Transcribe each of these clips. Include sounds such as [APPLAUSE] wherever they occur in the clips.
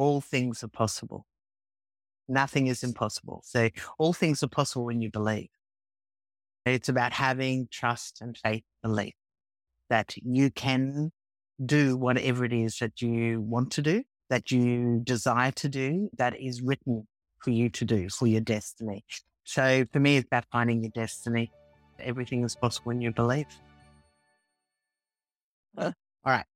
all things are possible. Nothing is impossible. So all things are possible when you believe. It's about having trust and faith, belief that you can do whatever it is that you want to do, that you desire to do, that is written for you to do, for your destiny. So for me, it's about finding your destiny. Everything is possible when you believe. All right.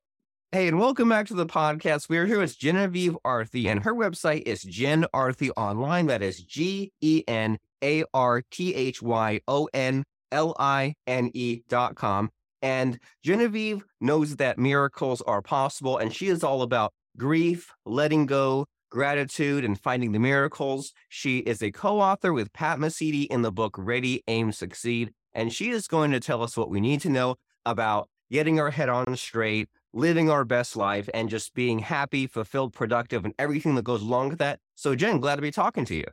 Hey, and welcome back to the podcast. We are here with Genevieve Arthy, and her website is Gen Arthy Online. That is G E N A R T H Y O N L I N E dot com. And Genevieve knows that miracles are possible, and she is all about grief, letting go, gratitude, and finding the miracles. She is a co author with Pat Mesiti in the book Ready, Aim, Succeed. And she is going to tell us what we need to know about getting our head on straight, living our best life and just being happy, fulfilled, productive, and everything that goes along with that. So, Gen, glad to be talking to you.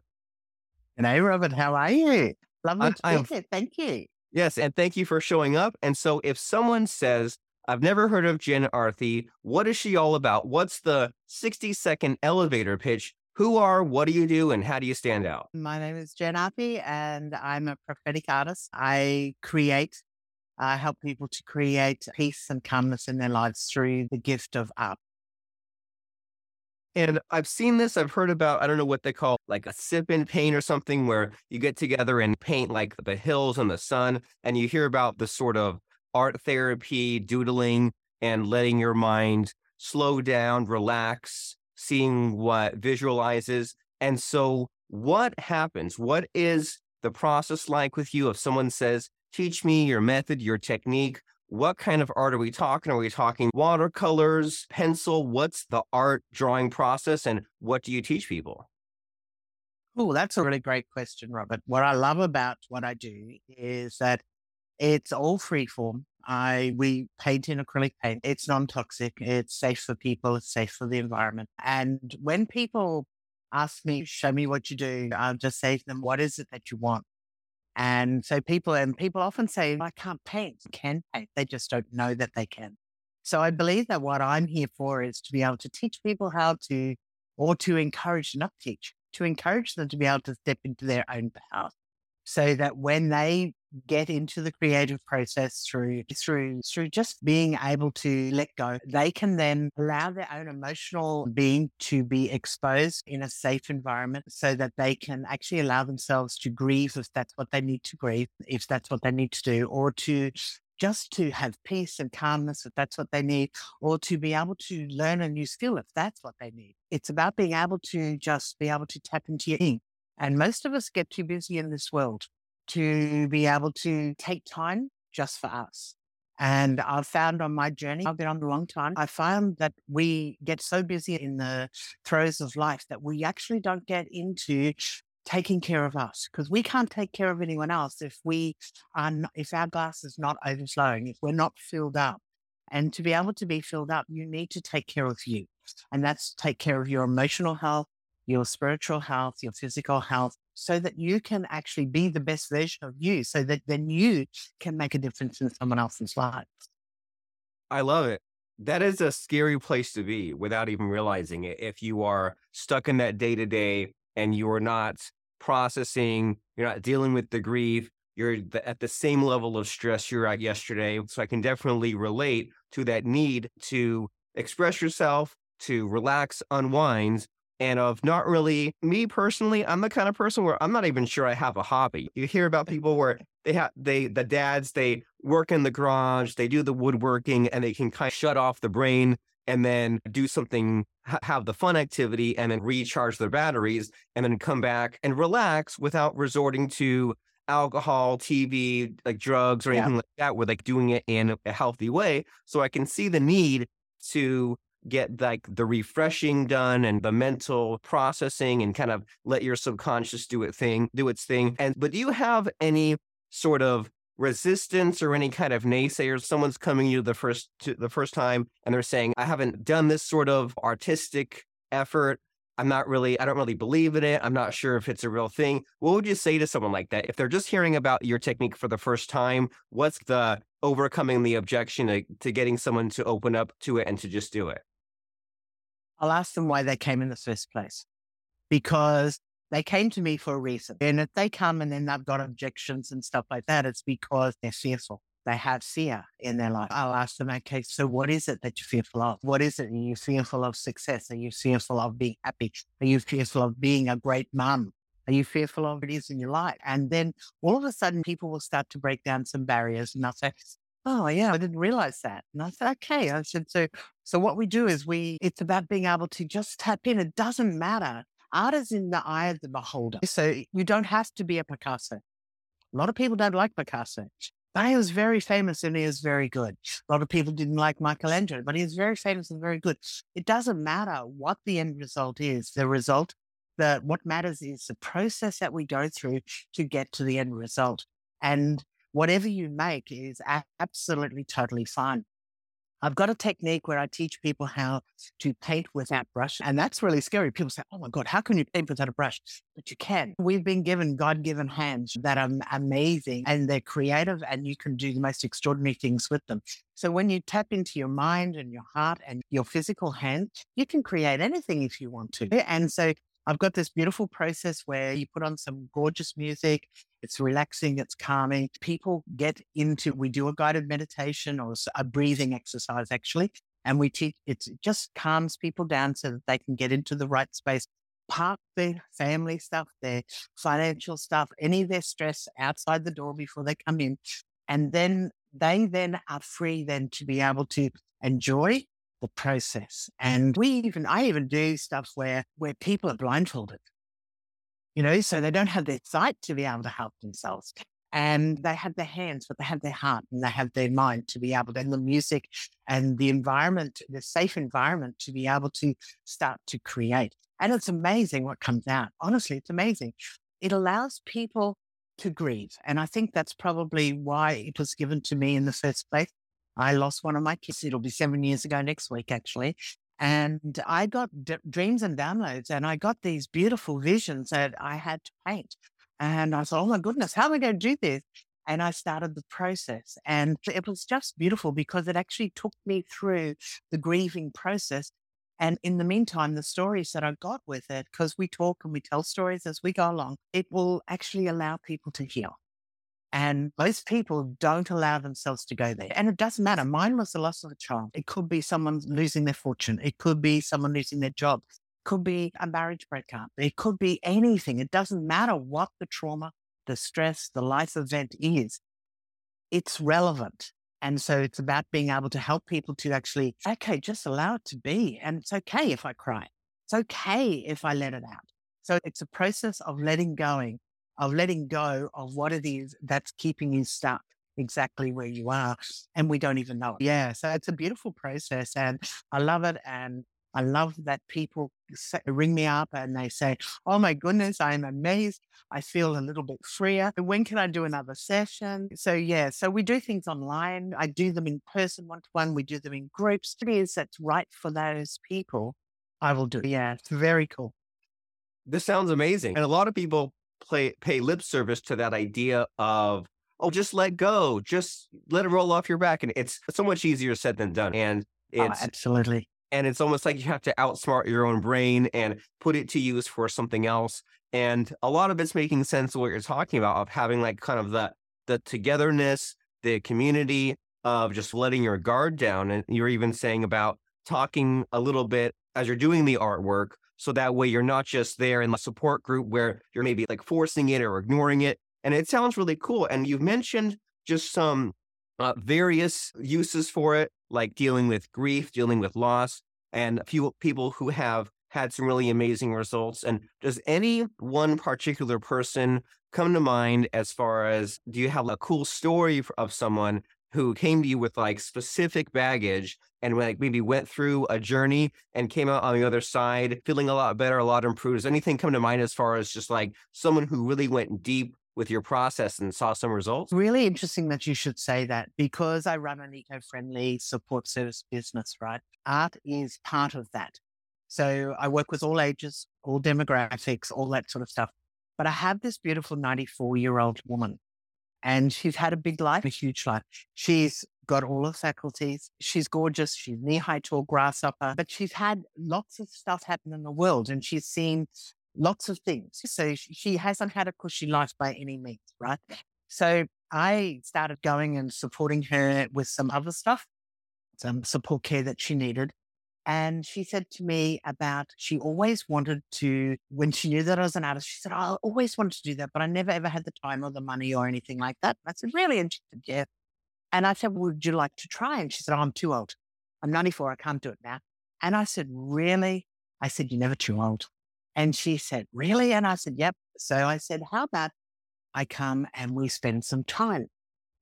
And hey, Robert, how are you? Lovely I, to here. Thank you. Yes, and thank you for showing up. And so, if someone says, I've never heard of Gen Arthy, what is she all about? What's the 60 second elevator pitch? Who are, what do you do, and how do you stand out? My name is Gen Arthy, and I'm a prophetic artist. I create uh, help people to create peace and calmness in their lives through the gift of art. And I've seen this, I've heard about, I don't know what they call like a sip and paint or something where you get together and paint like the hills and the sun. And you hear about the sort of art therapy, doodling, and letting your mind slow down, relax, seeing what visualizes. And so, what happens? What is the process like with you if someone says, teach me your method, your technique. What kind of art are we talking? Are we talking watercolors, pencil? What's the art drawing process and what do you teach people? Oh, that's a really great question, Robert. What I love about what I do is that it's all free form. I we paint in acrylic paint. It's non-toxic. It's safe for people. It's safe for the environment. And when people ask me, show me what you do, I'll just say to them, what is it that you want? And so people, and people often say, I can't paint, can paint. They just don't know that they can. So I believe that what I'm here for is to be able to teach people how to, or to encourage, not teach, to encourage them to be able to step into their own power so that when they get into the creative process through through through just being able to let go they can then allow their own emotional being to be exposed in a safe environment so that they can actually allow themselves to grieve if that's what they need to grieve if that's what they need to do or to just to have peace and calmness if that's what they need, or to be able to learn a new skill if that's what they need. It's about being able to just be able to tap into your being. And most of us get too busy in this world to be able to take time just for us. And I've found on my journey, I've been on a long time, I found that we get so busy in the throes of life that we actually don't get into taking care of us because we can't take care of anyone else if we are not, if our glass is not overflowing, if we're not filled up. And to be able to be filled up, you need to take care of you. And that's take care of your emotional health, your spiritual health, your physical health, so that you can actually be the best version of you, so that then you can make a difference in someone else's life. I love it. That is a scary place to be without even realizing it. If you are stuck in that day to day and you are not processing, you're not dealing with the grief, you're at the same level of stress you're at yesterday. So I can definitely relate to that need to express yourself, to relax, unwind, and of not really me personally i'm the kind of person where i'm not even sure i have a hobby. You hear about people where they have they the dads they work in the garage they do the woodworking and they can kind of shut off the brain and then do something have the fun activity and then recharge their batteries and then come back and relax without resorting to alcohol tv like drugs or anything yeah. like that we're like doing it in a healthy way. So i can see the need to get like the refreshing done and the mental processing and kind of let your subconscious do its thing, do its thing. And but do you have any sort of resistance or any kind of naysayers? Someone's coming to you the first to the first time and they're saying, I haven't done this sort of artistic effort. I'm not really, I don't really believe in it. I'm not sure if it's a real thing. What would you say to someone like that? If they're just hearing about your technique for the first time, what's the overcoming the objection to, to getting someone to open up to it and to just do it? I'll ask them why they came in the first place because they came to me for a reason. And if they come and then they've got objections and stuff like that, it's because they're fearful. They have fear in their life. I'll ask them, okay, so what is it that you're fearful of? What is it? Are you fearful of success? Are you fearful of being happy? Are you fearful of being a great mum? Are you fearful of it is in your life? And then all of a sudden, people will start to break down some barriers and they'll say, Oh yeah, I didn't realize that. And I said, okay. I said, so so what we do is we it's about being able to just tap in. It doesn't matter. Art is in the eye of the beholder. So you don't have to be a Picasso. A lot of people don't like Picasso. But he was very famous and he was very good. A lot of people didn't like Michelangelo, but he was very famous and very good. It doesn't matter what the end result is. The result, that what matters is the process that we go through to get to the end result. And whatever you make is absolutely totally fine. I've got a technique where I teach people how to paint without brush. And that's really scary. People say, Oh my God, how can you paint without a brush? But you can. We've been given God given hands that are amazing and they're creative and you can do the most extraordinary things with them. So when you tap into your mind and your heart and your physical hand, you can create anything if you want to. And so I've got this beautiful process where you put on some gorgeous music. It's relaxing, it's calming. People get into, we do a guided meditation or a breathing exercise actually. And we teach, it just calms people down so that they can get into the right space, park their family stuff, their financial stuff, any of their stress outside the door before they come in. And then they then are free then to be able to enjoy the process. And we even, I even do stuff where, where people are blindfolded, you know, so they don't have their sight to be able to help themselves. And they have their hands, but they have their heart and they have their mind to be able to, and the music and the environment, the safe environment to be able to start to create. And it's amazing what comes out. Honestly, it's amazing. It allows people to grieve. And I think that's probably why it was given to me in the first place I lost one of my kids. It'll be seven years ago next week, actually. And I got d- dreams and downloads, and I got these beautiful visions that I had to paint. And I thought, oh my goodness, how am I going to do this? And I started the process. And it was just beautiful because it actually took me through the grieving process. And in the meantime, the stories that I got with it, because we talk and we tell stories as we go along, it will actually allow people to heal. And most people don't allow themselves to go there. And it doesn't matter. Mine was the loss of a child. It could be someone losing their fortune. It could be someone losing their job. It could be a marriage breakup. It could be anything. It doesn't matter what the trauma, the stress, the life event is. It's relevant. And so it's about being able to help people to actually, okay, just allow it to be. And it's okay if I cry. It's okay if I let it out. So it's a process of letting going of letting go of what it is that's keeping you stuck exactly where you are. And we don't even know it. Yeah. So it's a beautiful process and I love it. And I love that people say, ring me up and they say, Oh my goodness, I'm amazed. I feel a little bit freer. When can I do another session? So, yeah, so we do things online. I do them in person, one to one. We do them in groups. It is that's right for those people. I will do. Yeah, it's very cool. This sounds amazing. And a lot of people play, pay lip service to that idea of, oh, just let go, just let it roll off your back. And it's so much easier said than done. And oh, it's oh, absolutely. And it's almost like you have to outsmart your own brain and put it to use for something else. And a lot of it's making sense of what you're talking about of having like kind of the the togetherness, the community of just letting your guard down. And you're even saying about talking a little bit as you're doing the artwork so that way you're not just there in the support group where you're maybe like forcing it or ignoring it. And it sounds really cool. And you've mentioned just some uh, various uses for it, like dealing with grief, dealing with loss, and a few people who have had some really amazing results. And does any one particular person come to mind as far as do you have a cool story of someone who came to you with like specific baggage and like maybe went through a journey and came out on the other side feeling a lot better, a lot improved. Does anything come to mind as far as just like someone who really went deep with your process and saw some results? Really interesting that you should say that because I run an eco friendly support service business, right? Art is part of that. So I work with all ages, all demographics, all that sort of stuff. But I have this beautiful 94 year old woman and she's had a big life, a huge life. She's got all the faculties. She's gorgeous. She's knee high tall grasshopper, but she's had lots of stuff happen in the world and she's seen lots of things. So she hasn't had a cushy life by any means, right? So I started going and supporting her with some other stuff, some support care that she needed. And she said to me about she always wanted to, when she knew that I was an artist, she said, oh, I always wanted to do that, but I never ever had the time or the money or anything like that. I said, Really? And she said, Yeah. And I said, Would you like to try? And she said, oh, I'm too old. I'm 94. I can't do it now. And I said, Really? I said, You're never too old. And she said, Really? And I said, Yep. So I said, How about I come and we spend some time?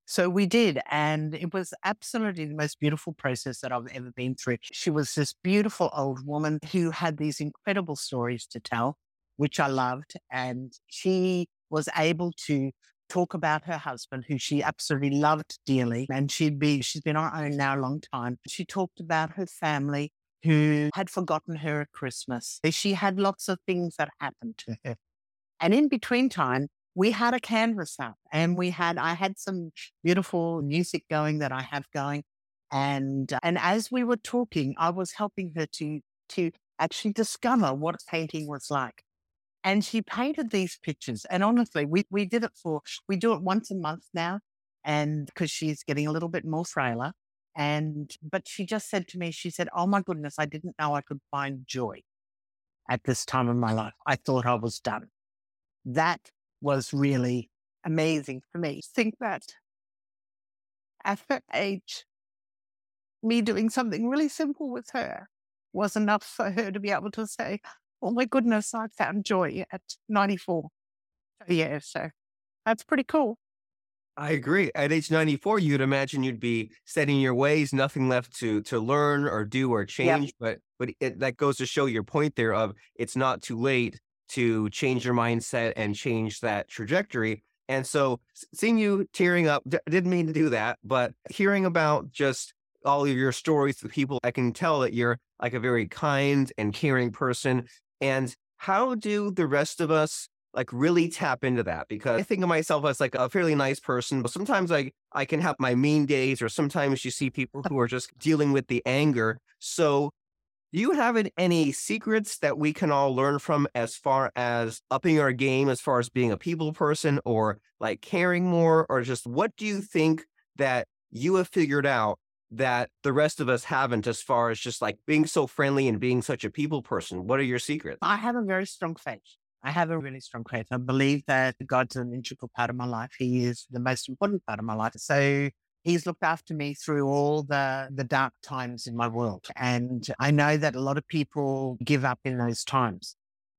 So we did. And it was absolutely the most beautiful process that I've ever been through. She was this beautiful old woman who had these incredible stories to tell, which I loved. And she was able to talk about her husband, who she absolutely loved dearly. And she'd be, she's been on own now a long time. She talked about her family who had forgotten her at Christmas. She had lots of things that happened to her. And in between time, we had a canvas up and we had, I had some beautiful music going that I have going. And, uh, and as we were talking, I was helping her to, to actually discover what painting was like. And she painted these pictures. And honestly, we, we did it for, we do it once a month now. And because she's getting a little bit more frailer. And, but she just said to me, she said, Oh my goodness, I didn't know I could find joy at this time of my life. I thought I was done. That was really amazing for me. Think that at her age, me doing something really simple with her was enough for her to be able to say, Oh my goodness, I found joy at 94. So, yeah, so that's pretty cool. I agree. At age 94, you'd imagine you'd be setting your ways, nothing left to to learn or do or change. Yep. But but it, that goes to show your point there of it's not too late to change your mindset and change that trajectory. And so seeing you tearing up, d- didn't mean to do that, but hearing about just all of your stories with people, I can tell that you're like a very kind and caring person. And how do the rest of us like really tap into that? Because I think of myself as like a fairly nice person, but sometimes I, I can have my mean days, or sometimes you see people who are just dealing with the anger. So do you have any secrets that we can all learn from as far as upping our game, as far as being a people person or like caring more? Or just what do you think that you have figured out that the rest of us haven't as far as just like being so friendly and being such a people person? What are your secrets? I have a very strong faith. I have a really strong faith. I believe that God's an integral part of my life. He is the most important part of my life. So he's looked after me through all the, the dark times in my world. And I know that a lot of people give up in those times.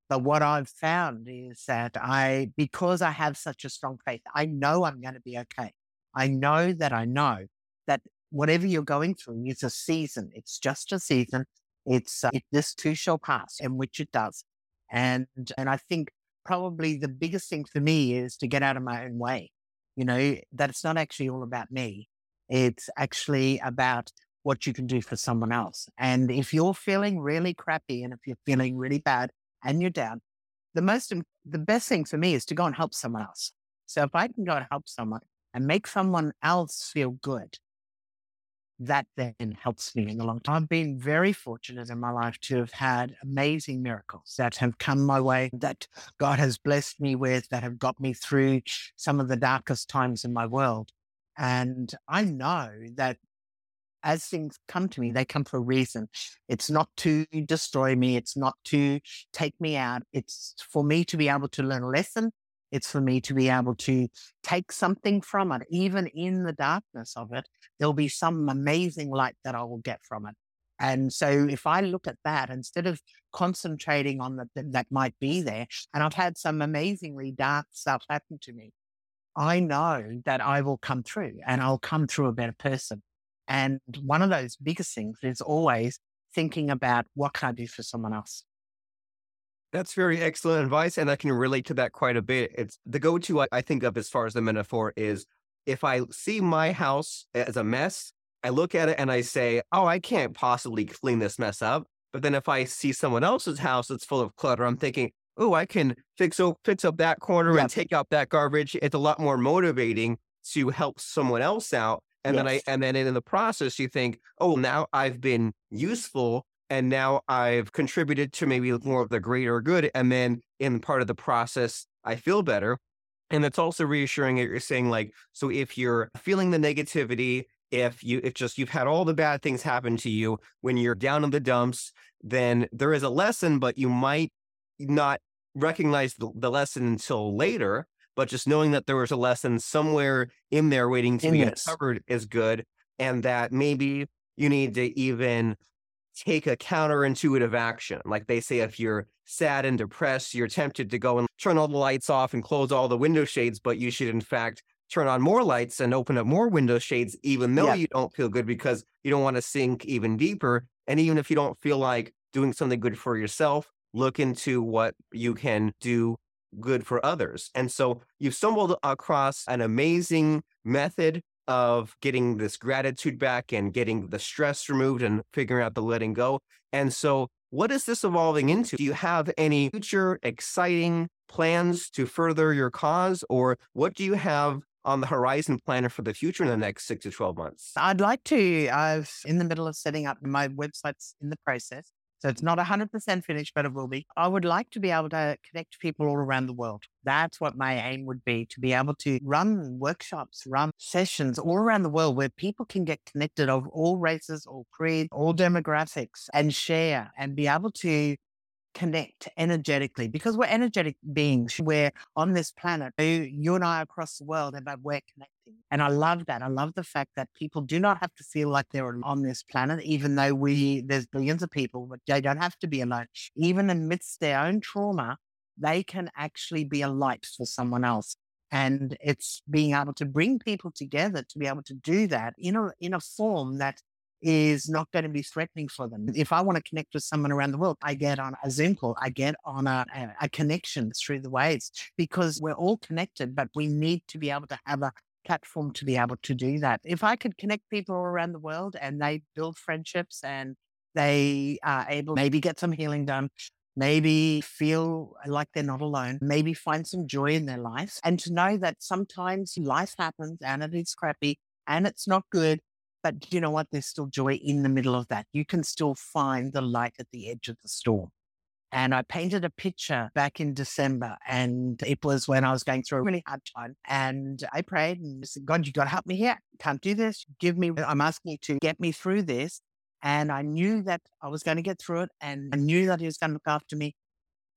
But what I've found is that I, because I have such a strong faith, I know I'm going to be okay. I know that I know that whatever you're going through is a season. It's just a season. It's uh, it, this too shall pass, and which it does. And and I think probably the biggest thing for me is to get out of my own way. You know that it's not actually all about me. It's actually about what you can do for someone else. And if you're feeling really crappy and if you're feeling really bad and you're down, the most, the best thing for me is to go and help someone else. So if I can go and help someone and make someone else feel good, that then helps me in the long term. I've been very fortunate in my life to have had amazing miracles that have come my way, that God has blessed me with, that have got me through some of the darkest times in my world. And I know that as things come to me, they come for a reason. It's not to destroy me. It's not to take me out. It's for me to be able to learn a lesson. It's for me to be able to take something from it. Even in the darkness of it, there'll be some amazing light that I will get from it. And so if I look at that instead of concentrating on the, that might be there, and I've had some amazingly dark stuff happen to me, I know that I will come through and I'll come through a better person. And one of those biggest things is always thinking about what can I do for someone else? That's very excellent advice. And I can relate to that quite a bit. It's the go to I think of as far as the metaphor is if I see my house as a mess, I look at it and I say, oh, I can't possibly clean this mess up. But then if I see someone else's house that's full of clutter, I'm thinking, oh, I can fix up, fix up that corner and take out that garbage. It's a lot more motivating to help someone else out And Yes. then I and then in the process you think, oh, now I've been useful and now I've contributed to maybe more of the greater good. And then in part of the process, I feel better. And it's also reassuring that you're saying, like, so if you're feeling the negativity, if you if just you've had all the bad things happen to you when you're down in the dumps, then there is a lesson, but you might not recognize the, the lesson until later. But just knowing that there was a lesson somewhere in there waiting to In be this. uncovered is good. And that maybe you need to even take a counterintuitive action. Like they say, if you're sad and depressed, you're tempted to go and turn all the lights off and close all the window shades, but you should, in fact, turn on more lights and open up more window shades, even though Yeah. you don't feel good because you don't want to sink even deeper. And even if you don't feel like doing something good for yourself, look into what you can do good for others. And so you've stumbled across an amazing method of getting this gratitude back and getting the stress removed and figuring out the letting go. And so, what is this evolving into? Do you have any future exciting plans to further your cause, or what do you have on the horizon planner for the future in the next six to 12 months? I'd like to. I've in the middle of setting up my website's in the process. So it's not 100% finished, but it will be. I would like to be able to connect people all around the world. That's what my aim would be to be able to run workshops, run sessions all around the world where people can get connected of all races, all creeds, all demographics and share and be able to connect energetically because we're energetic beings. We're on this planet. You, you and I across the world, and but we're connecting. And I love that. I love the fact that people do not have to feel like they're on this planet, even though we there's billions of people, but they don't have to be alone. Even amidst their own trauma, they can actually be a light for someone else. And it's being able to bring people together to be able to do that in a in a form that is not going to be threatening for them. If I want to connect with someone around the world, I get on a Zoom call, I get on a, a, connection through the waves because we're all connected, but we need to be able to have a platform to be able to do that. If I could connect people around the world and they build friendships and they are able maybe get some healing done, maybe feel like they're not alone, maybe find some joy in their life and to know that sometimes life happens and it is crappy and it's not good but you know what? There's still joy in the middle of that. You can still find the light at the edge of the storm. And I painted a picture back in December, and it was when I was going through a really hard time. And I prayed and said, God, you got to help me here. Can't do this. Give me, I'm asking you to get me through this. And I knew that I was going to get through it, and I knew that He was going to look after me.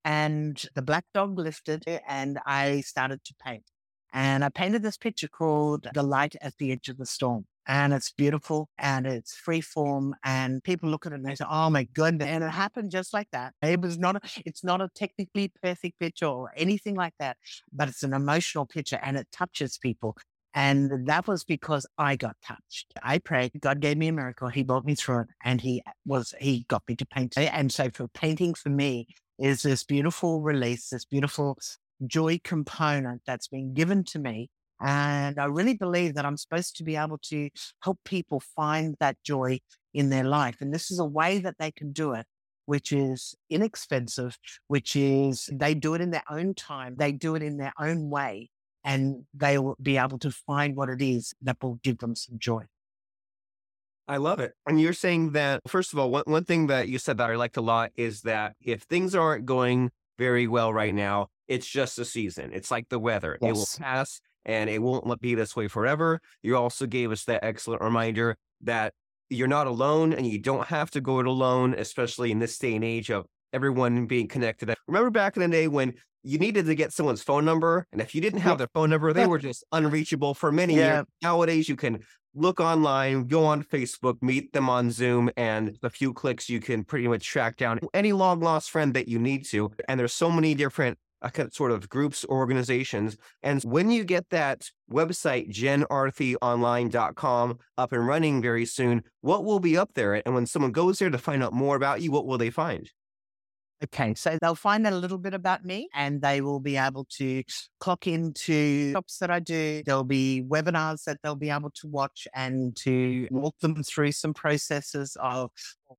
And the black dog lifted, and I started to paint. And I painted this picture called The Light at the Edge of the Storm and it's beautiful and it's free form and people look at it and they say oh my goodness and it happened just like that it was not a, it's not a technically perfect picture or anything like that but it's an emotional picture and it touches people and that was because I got touched. I prayed. God gave me a miracle. He brought me through it and he was, he got me to paint. And so for painting for me is this beautiful release, this beautiful joy component that's been given to me and I really believe that I'm supposed to be able to help people find that joy in their life. And this is a way that they can do it, which is inexpensive, which is they do it in their own time, they do it in their own way, and they will be able to find what it is that will give them some joy. I love it. And you're saying that, first of all, one, one thing that you said that I liked a lot is that if things aren't going very well right now, it's just a season. It's like the weather. It will pass and it won't be this way forever. You also gave us that excellent reminder that you're not alone and you don't have to go it alone, especially in this day and age of everyone being connected. Remember back in the day when you needed to get someone's phone number, and if you didn't have their phone number, they [LAUGHS] were just unreachable for many Yeah. years. Nowadays, you can look online, go on Facebook, meet them on Zoom, and a few clicks, you can pretty much track down any long lost friend that you need to. And there's so many different sort of groups, or organizations. And when you get that website, genarthyonline.com, up and running very soon, what will be up there? And when someone goes there to find out more about you, what will they find? Okay, so they'll find out a little bit about me and they will be able to clock into shops that I do. There'll be webinars that they'll be able to watch and to walk them through some processes of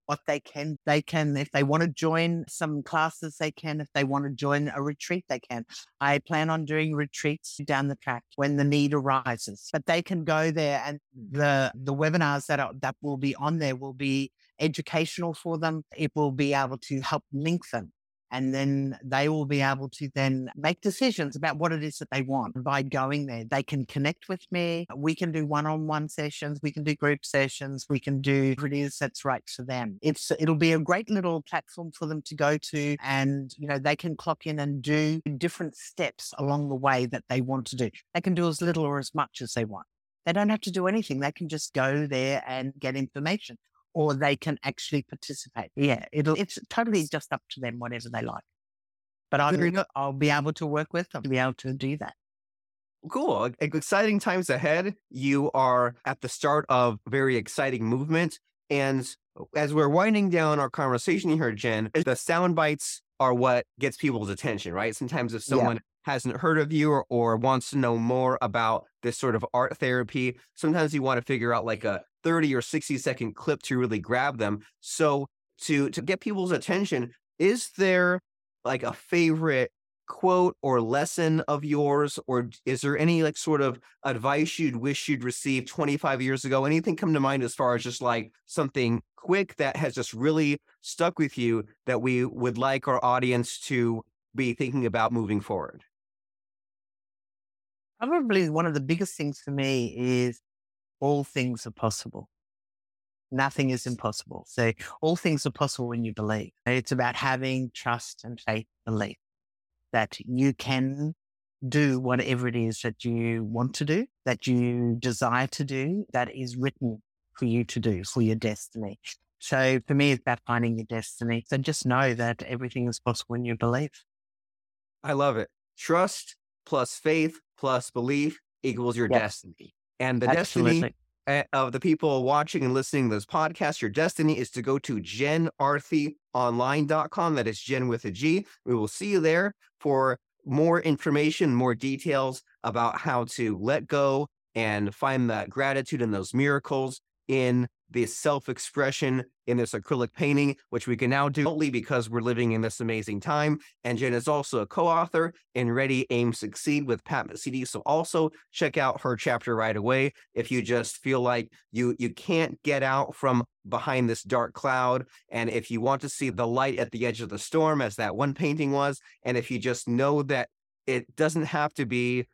what they can. They can, if they want to join some classes, they can. If they want to join a retreat, they can. I plan on doing retreats down the track when the need arises, but they can go there and the, the webinars that are, that will be on there will be educational for them. It will be able to help link them. And then they will be able to then make decisions about what it is that they want by going there. They can connect with me. We can do one on one sessions. We can do group sessions. We can do whatever it is that's right for them. It's, it'll be a great little platform for them to go to. And, you know, they can clock in and do different steps along the way that they want to do. They can do as little or as much as they want. They don't have to do anything. They can just go there and get information or they can actually participate. Yeah, it'll it's totally just up to them, whatever they like. But I'll, I'll be able to work with them to be able to do that. Cool. Exciting times ahead. You are at the start of very exciting movement. And as we're winding down our conversation here, Gen, the sound bites are what gets people's attention, right? Sometimes if someone yeah. Hasn't heard of you or, or wants to know more about this sort of art therapy, sometimes you want to figure out like a 30 or 60 second clip to really grab them. So to to get people's attention, is there like a favorite quote or lesson of yours or is there any like sort of advice you'd wish you'd received 25 years ago anything come to mind as far as just like something quick that has just really stuck with you that we would like our audience to be thinking about moving forward probably one of the biggest things for me is all things are possible. Nothing is impossible. So all things are possible when you believe. It's about having trust and faith, belief that you can do whatever it is that you want to do, that you desire to do, that is written for you to do, for your destiny. So for me, it's about finding your destiny. So just know that everything is possible when you believe. I love it. Trust plus faith plus belief equals your yes. destiny. And the Absolutely. destiny eh, of the people watching and listening to this podcast, your destiny is to go to genarthyonline.com. That is Gen with a G. We will see you there for more information, more details about how to let go and find that gratitude and those miracles in the self expression in this acrylic painting, which we can now do only because we're living in this amazing time. And Gen is also a co author in Ready, Aim, Succeed with Pat Mesiti. So also check out her chapter right away if you just feel like you, you can't get out from behind this dark cloud. And if you want to see the light at the edge of the storm, as that one painting was, and if you just know that it doesn't have to be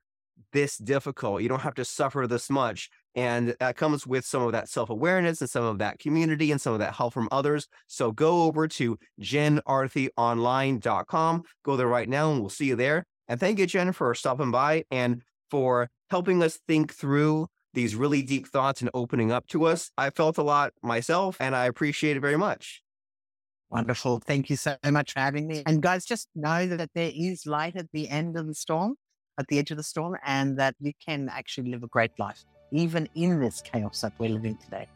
this difficult. You don't have to suffer this much. And that comes with some of that self awareness and some of that community and some of that help from others. So go over to genarthyonline.com. Go there right now and we'll see you there. And thank you, Gen, for stopping by and for helping us think through these really deep thoughts and opening up to us. I felt a lot myself and I appreciate it very much. Wonderful. Thank you so much for having me. And guys, just know that there is light at the end of the storm, at the edge of the storm, and that you can actually live a great life even in this chaos that we're living today.